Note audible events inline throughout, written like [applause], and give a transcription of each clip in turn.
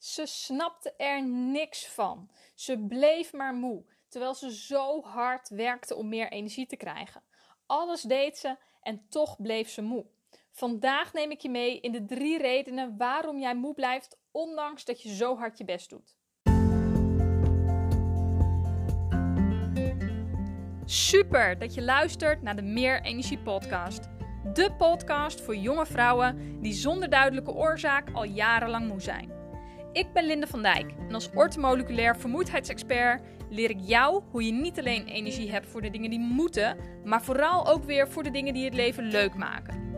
Ze snapte er niks van. Ze bleef maar moe, terwijl ze zo hard werkte om meer energie te krijgen. Alles deed ze en toch bleef ze moe. Vandaag neem ik je mee in de drie redenen waarom jij moe blijft, ondanks dat je zo hard je best doet. Super dat je luistert naar de Meer Energie Podcast. De podcast voor jonge vrouwen die zonder duidelijke oorzaak al jarenlang moe zijn. Ik ben Linde van Dijk en als ortomoleculair vermoeidheidsexpert leer ik jou hoe je niet alleen energie hebt voor de dingen die moeten, maar vooral ook weer voor de dingen die het leven leuk maken.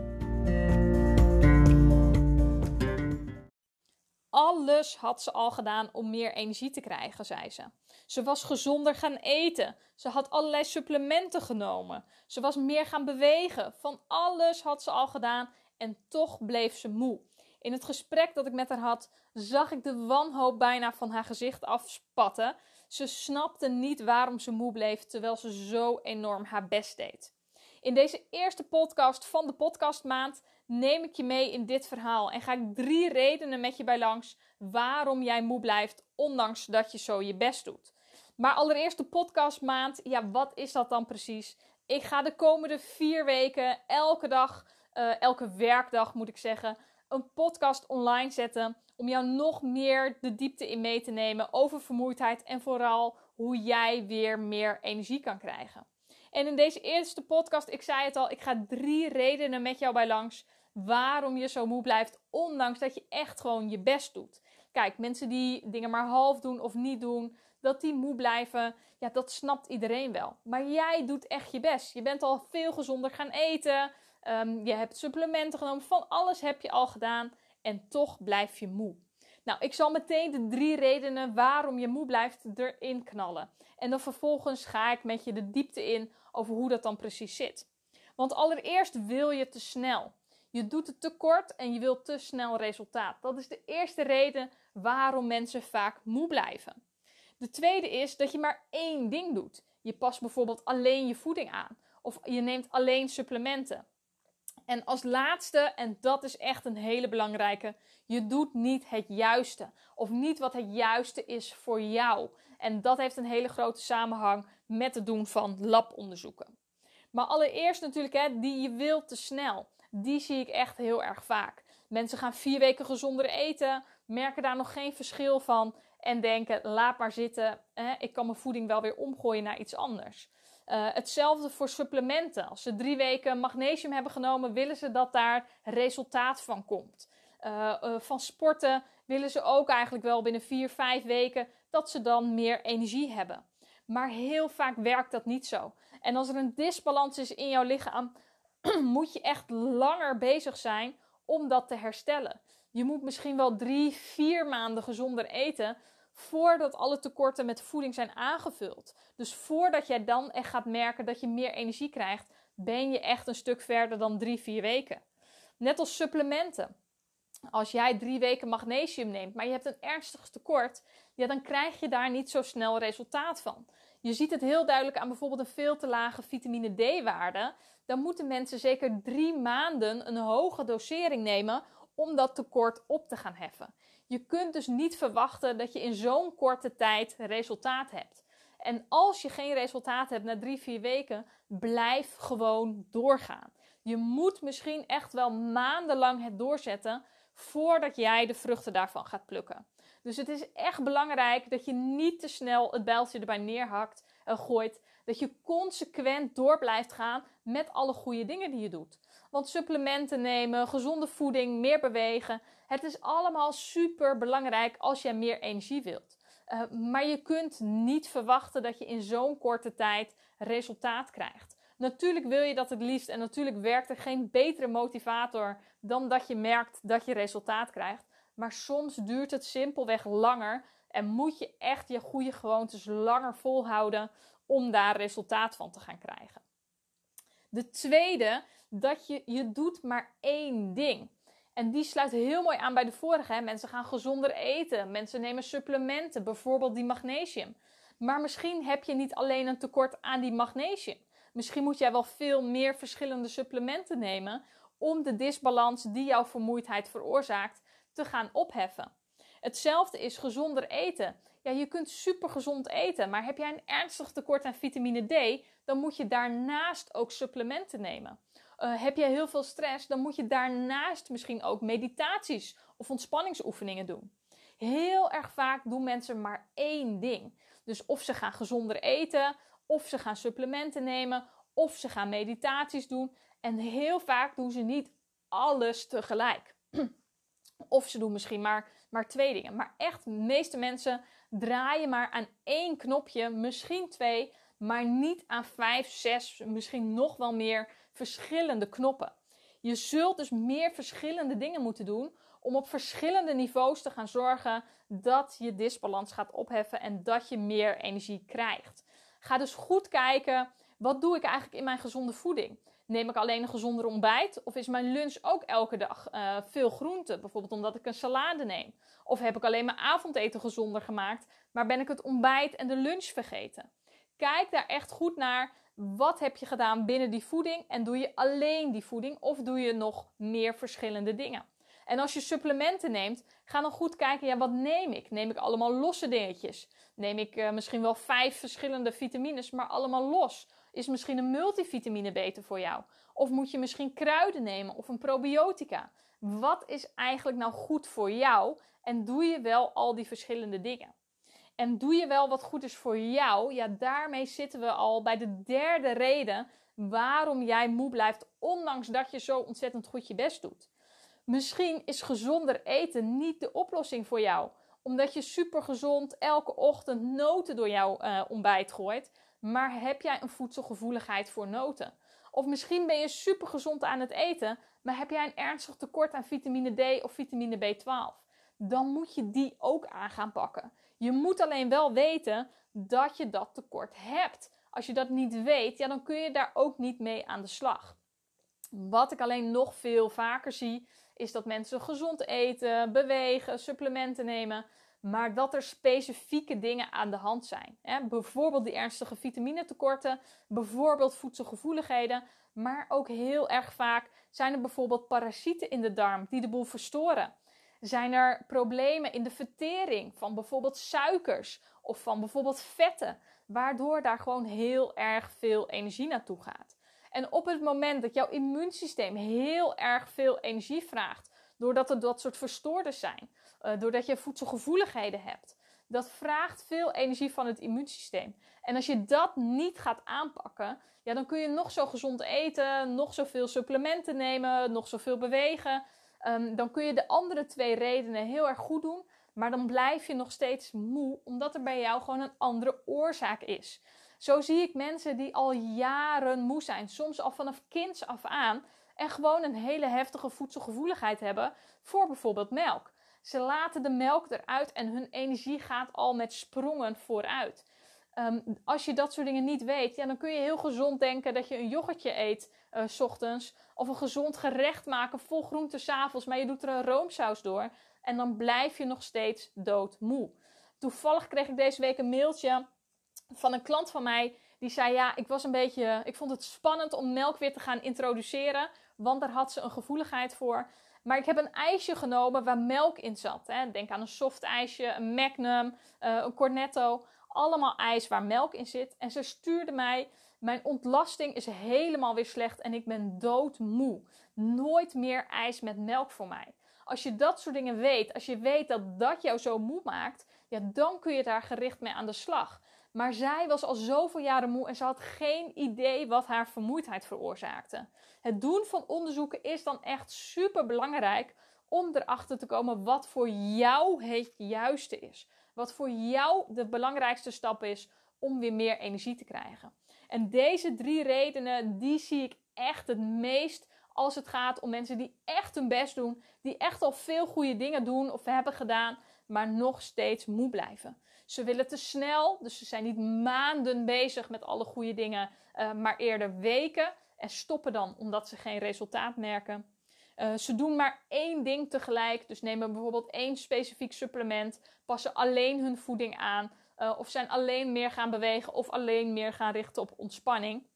Alles had ze al gedaan om meer energie te krijgen, zei ze. Ze was gezonder gaan eten. Ze had allerlei supplementen genomen. Ze was meer gaan bewegen. Van alles had ze al gedaan en toch bleef ze moe. In het gesprek dat ik met haar had, zag ik de wanhoop bijna van haar gezicht afspatten. Ze snapte niet waarom ze moe bleef, terwijl ze zo enorm haar best deed. In deze eerste podcast van de podcastmaand neem ik je mee in dit verhaal en ga ik drie redenen met je bij langs waarom jij moe blijft, ondanks dat je zo je best doet. Maar allereerst de podcastmaand. Ja, wat is dat dan precies? Ik ga de komende vier weken elke dag, uh, elke werkdag moet ik zeggen, een podcast online zetten om jou nog meer de diepte in mee te nemen over vermoeidheid en vooral hoe jij weer meer energie kan krijgen. En in deze eerste podcast, ik zei het al, ik ga drie redenen met jou bij langs waarom je zo moe blijft, ondanks dat je echt gewoon je best doet. Kijk, mensen die dingen maar half doen of niet doen, dat die moe blijven, ja, dat snapt iedereen wel. Maar jij doet echt je best. Je bent al veel gezonder gaan eten. Um, je hebt supplementen genomen. Van alles heb je al gedaan. En toch blijf je moe. Nou, ik zal meteen de drie redenen waarom je moe blijft erin knallen. En dan vervolgens ga ik met je de diepte in over hoe dat dan precies zit. Want allereerst wil je te snel. Je doet het te kort en je wilt te snel resultaat. Dat is de eerste reden waarom mensen vaak moe blijven. De tweede is dat je maar één ding doet. Je past bijvoorbeeld alleen je voeding aan. Of je neemt alleen supplementen. En als laatste, en dat is echt een hele belangrijke, je doet niet het juiste. Of niet wat het juiste is voor jou. En dat heeft een hele grote samenhang met het doen van labonderzoeken. Maar allereerst natuurlijk, hè, die je wilt te snel. Die zie ik echt heel erg vaak. Mensen gaan vier weken gezonder eten, merken daar nog geen verschil van en denken: laat maar zitten, hè, ik kan mijn voeding wel weer omgooien naar iets anders. Uh, hetzelfde voor supplementen. Als ze drie weken magnesium hebben genomen, willen ze dat daar resultaat van komt. Uh, uh, van sporten willen ze ook eigenlijk wel binnen vier, vijf weken dat ze dan meer energie hebben. Maar heel vaak werkt dat niet zo. En als er een disbalans is in jouw lichaam, [clears throat] moet je echt langer bezig zijn om dat te herstellen. Je moet misschien wel drie, vier maanden gezonder eten voordat alle tekorten met voeding zijn aangevuld. Dus voordat jij dan echt gaat merken dat je meer energie krijgt, ben je echt een stuk verder dan drie, vier weken. Net als supplementen. Als jij drie weken magnesium neemt, maar je hebt een ernstig tekort, ja, dan krijg je daar niet zo snel resultaat van. Je ziet het heel duidelijk aan bijvoorbeeld een veel te lage vitamine D-waarde. Dan moeten mensen zeker drie maanden een hoge dosering nemen om dat tekort op te gaan heffen. Je kunt dus niet verwachten dat je in zo'n korte tijd resultaat hebt. En als je geen resultaat hebt na drie, vier weken, blijf gewoon doorgaan. Je moet misschien echt wel maandenlang het doorzetten voordat jij de vruchten daarvan gaat plukken. Dus het is echt belangrijk dat je niet te snel het bijltje erbij neerhakt en gooit. Dat je consequent door blijft gaan met alle goede dingen die je doet. Want supplementen nemen, gezonde voeding, meer bewegen. Het is allemaal super belangrijk als jij meer energie wilt. Uh, maar je kunt niet verwachten dat je in zo'n korte tijd resultaat krijgt. Natuurlijk wil je dat het liefst en natuurlijk werkt er geen betere motivator dan dat je merkt dat je resultaat krijgt. Maar soms duurt het simpelweg langer en moet je echt je goede gewoontes langer volhouden om daar resultaat van te gaan krijgen. De tweede, dat je, je doet maar één ding. En die sluit heel mooi aan bij de vorige. Hè? Mensen gaan gezonder eten. Mensen nemen supplementen, bijvoorbeeld die magnesium. Maar misschien heb je niet alleen een tekort aan die magnesium. Misschien moet jij wel veel meer verschillende supplementen nemen om de disbalans die jouw vermoeidheid veroorzaakt te gaan opheffen. Hetzelfde is gezonder eten. Ja, je kunt super gezond eten, maar heb jij een ernstig tekort aan vitamine D, dan moet je daarnaast ook supplementen nemen. Uh, heb je heel veel stress, dan moet je daarnaast misschien ook meditaties of ontspanningsoefeningen doen. Heel erg vaak doen mensen maar één ding. Dus of ze gaan gezonder eten, of ze gaan supplementen nemen, of ze gaan meditaties doen. En heel vaak doen ze niet alles tegelijk. [clears throat] Of ze doen misschien maar, maar twee dingen. Maar echt, de meeste mensen draaien maar aan één knopje, misschien twee, maar niet aan vijf, zes, misschien nog wel meer verschillende knoppen. Je zult dus meer verschillende dingen moeten doen om op verschillende niveaus te gaan zorgen dat je disbalans gaat opheffen en dat je meer energie krijgt. Ga dus goed kijken, wat doe ik eigenlijk in mijn gezonde voeding? Neem ik alleen een gezonder ontbijt? Of is mijn lunch ook elke dag uh, veel groente? Bijvoorbeeld omdat ik een salade neem. Of heb ik alleen mijn avondeten gezonder gemaakt, maar ben ik het ontbijt en de lunch vergeten? Kijk daar echt goed naar. Wat heb je gedaan binnen die voeding? En doe je alleen die voeding of doe je nog meer verschillende dingen? En als je supplementen neemt, ga dan goed kijken, ja, wat neem ik? Neem ik allemaal losse dingetjes? Neem ik uh, misschien wel vijf verschillende vitamines, maar allemaal los? Is misschien een multivitamine beter voor jou? Of moet je misschien kruiden nemen of een probiotica? Wat is eigenlijk nou goed voor jou? En doe je wel al die verschillende dingen? En doe je wel wat goed is voor jou? Ja, daarmee zitten we al bij de derde reden waarom jij moe blijft, ondanks dat je zo ontzettend goed je best doet. Misschien is gezonder eten niet de oplossing voor jou, omdat je supergezond elke ochtend noten door jouw uh, ontbijt gooit, maar heb jij een voedselgevoeligheid voor noten? Of misschien ben je supergezond aan het eten, maar heb jij een ernstig tekort aan vitamine D of vitamine B12? Dan moet je die ook aan gaan pakken. Je moet alleen wel weten dat je dat tekort hebt. Als je dat niet weet, ja, dan kun je daar ook niet mee aan de slag. Wat ik alleen nog veel vaker zie, is dat mensen gezond eten, bewegen, supplementen nemen, maar dat er specifieke dingen aan de hand zijn. Hè? Bijvoorbeeld die ernstige vitaminetekorten, bijvoorbeeld voedselgevoeligheden, maar ook heel erg vaak zijn er bijvoorbeeld parasieten in de darm die de boel verstoren. Zijn er problemen in de vertering van bijvoorbeeld suikers of van bijvoorbeeld vetten, waardoor daar gewoon heel erg veel energie naartoe gaat. En op het moment dat jouw immuunsysteem heel erg veel energie vraagt, doordat er dat soort verstoorders zijn, uh, doordat je voedselgevoeligheden hebt, dat vraagt veel energie van het immuunsysteem. En als je dat niet gaat aanpakken, ja, dan kun je nog zo gezond eten, nog zoveel supplementen nemen, nog zoveel bewegen. Um, dan kun je de andere twee redenen heel erg goed doen, maar dan blijf je nog steeds moe, omdat er bij jou gewoon een andere oorzaak is. Zo zie ik mensen die al jaren moe zijn, soms al vanaf kinds af aan, en gewoon een hele heftige voedselgevoeligheid hebben voor bijvoorbeeld melk. Ze laten de melk eruit en hun energie gaat al met sprongen vooruit. Um, als je dat soort dingen niet weet, ja, dan kun je heel gezond denken dat je een yoghurtje eet uh, s ochtends. Of een gezond gerecht maken vol groenten s'avonds, maar je doet er een roomsaus door. En dan blijf je nog steeds doodmoe. Toevallig kreeg ik deze week een mailtje van een klant van mij. Die zei: Ja, ik was een beetje. Ik vond het spannend om melk weer te gaan introduceren. Want daar had ze een gevoeligheid voor. Maar ik heb een ijsje genomen waar melk in zat. Hè. Denk aan een soft ijsje, een Magnum, uh, een Cornetto. Allemaal ijs waar melk in zit. En ze stuurde mij: Mijn ontlasting is helemaal weer slecht en ik ben doodmoe. Nooit meer ijs met melk voor mij. Als je dat soort dingen weet, als je weet dat dat jou zo moe maakt, ja, dan kun je daar gericht mee aan de slag. Maar zij was al zoveel jaren moe en ze had geen idee wat haar vermoeidheid veroorzaakte. Het doen van onderzoeken is dan echt super belangrijk om erachter te komen wat voor jou het juiste is. Wat voor jou de belangrijkste stap is om weer meer energie te krijgen. En deze drie redenen, die zie ik echt het meest als het gaat om mensen die echt hun best doen, die echt al veel goede dingen doen of hebben gedaan, maar nog steeds moe blijven. Ze willen te snel, dus ze zijn niet maanden bezig met alle goede dingen, uh, maar eerder weken en stoppen dan omdat ze geen resultaat merken. Uh, ze doen maar één ding tegelijk, dus nemen bijvoorbeeld één specifiek supplement, passen alleen hun voeding aan, uh, of zijn alleen meer gaan bewegen of alleen meer gaan richten op ontspanning.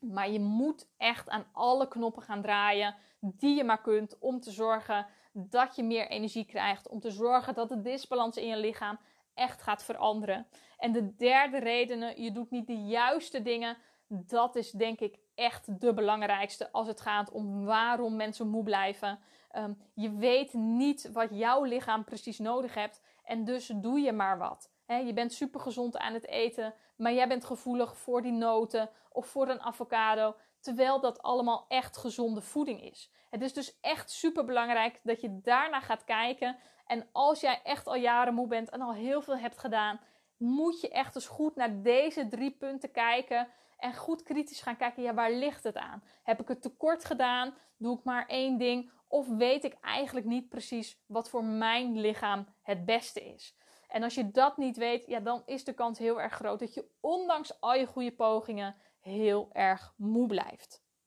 Maar je moet echt aan alle knoppen gaan draaien die je maar kunt om te zorgen dat je meer energie krijgt. Om te zorgen dat de disbalans in je lichaam echt gaat veranderen. En de derde reden, je doet niet de juiste dingen. Dat is denk ik echt de belangrijkste als het gaat om waarom mensen moe blijven. Ehm, je weet niet wat jouw lichaam precies nodig hebt en dus doe je maar wat. je bent super gezond aan het eten, maar jij bent gevoelig voor die noten of voor een avocado, terwijl dat allemaal echt gezonde voeding is. Het is dus echt super belangrijk dat je daarna gaat kijken. En als jij echt al jaren moe bent en al heel veel hebt gedaan, moet je echt eens goed naar deze drie punten kijken. En goed kritisch gaan kijken, ja, waar ligt het aan? Heb ik het tekort gedaan? Doe ik maar één ding? Of weet ik eigenlijk niet precies wat voor mijn lichaam het beste is? En als je dat niet weet, ja, dan is de kans heel erg groot dat je ondanks al je goede pogingen heel erg moe blijft.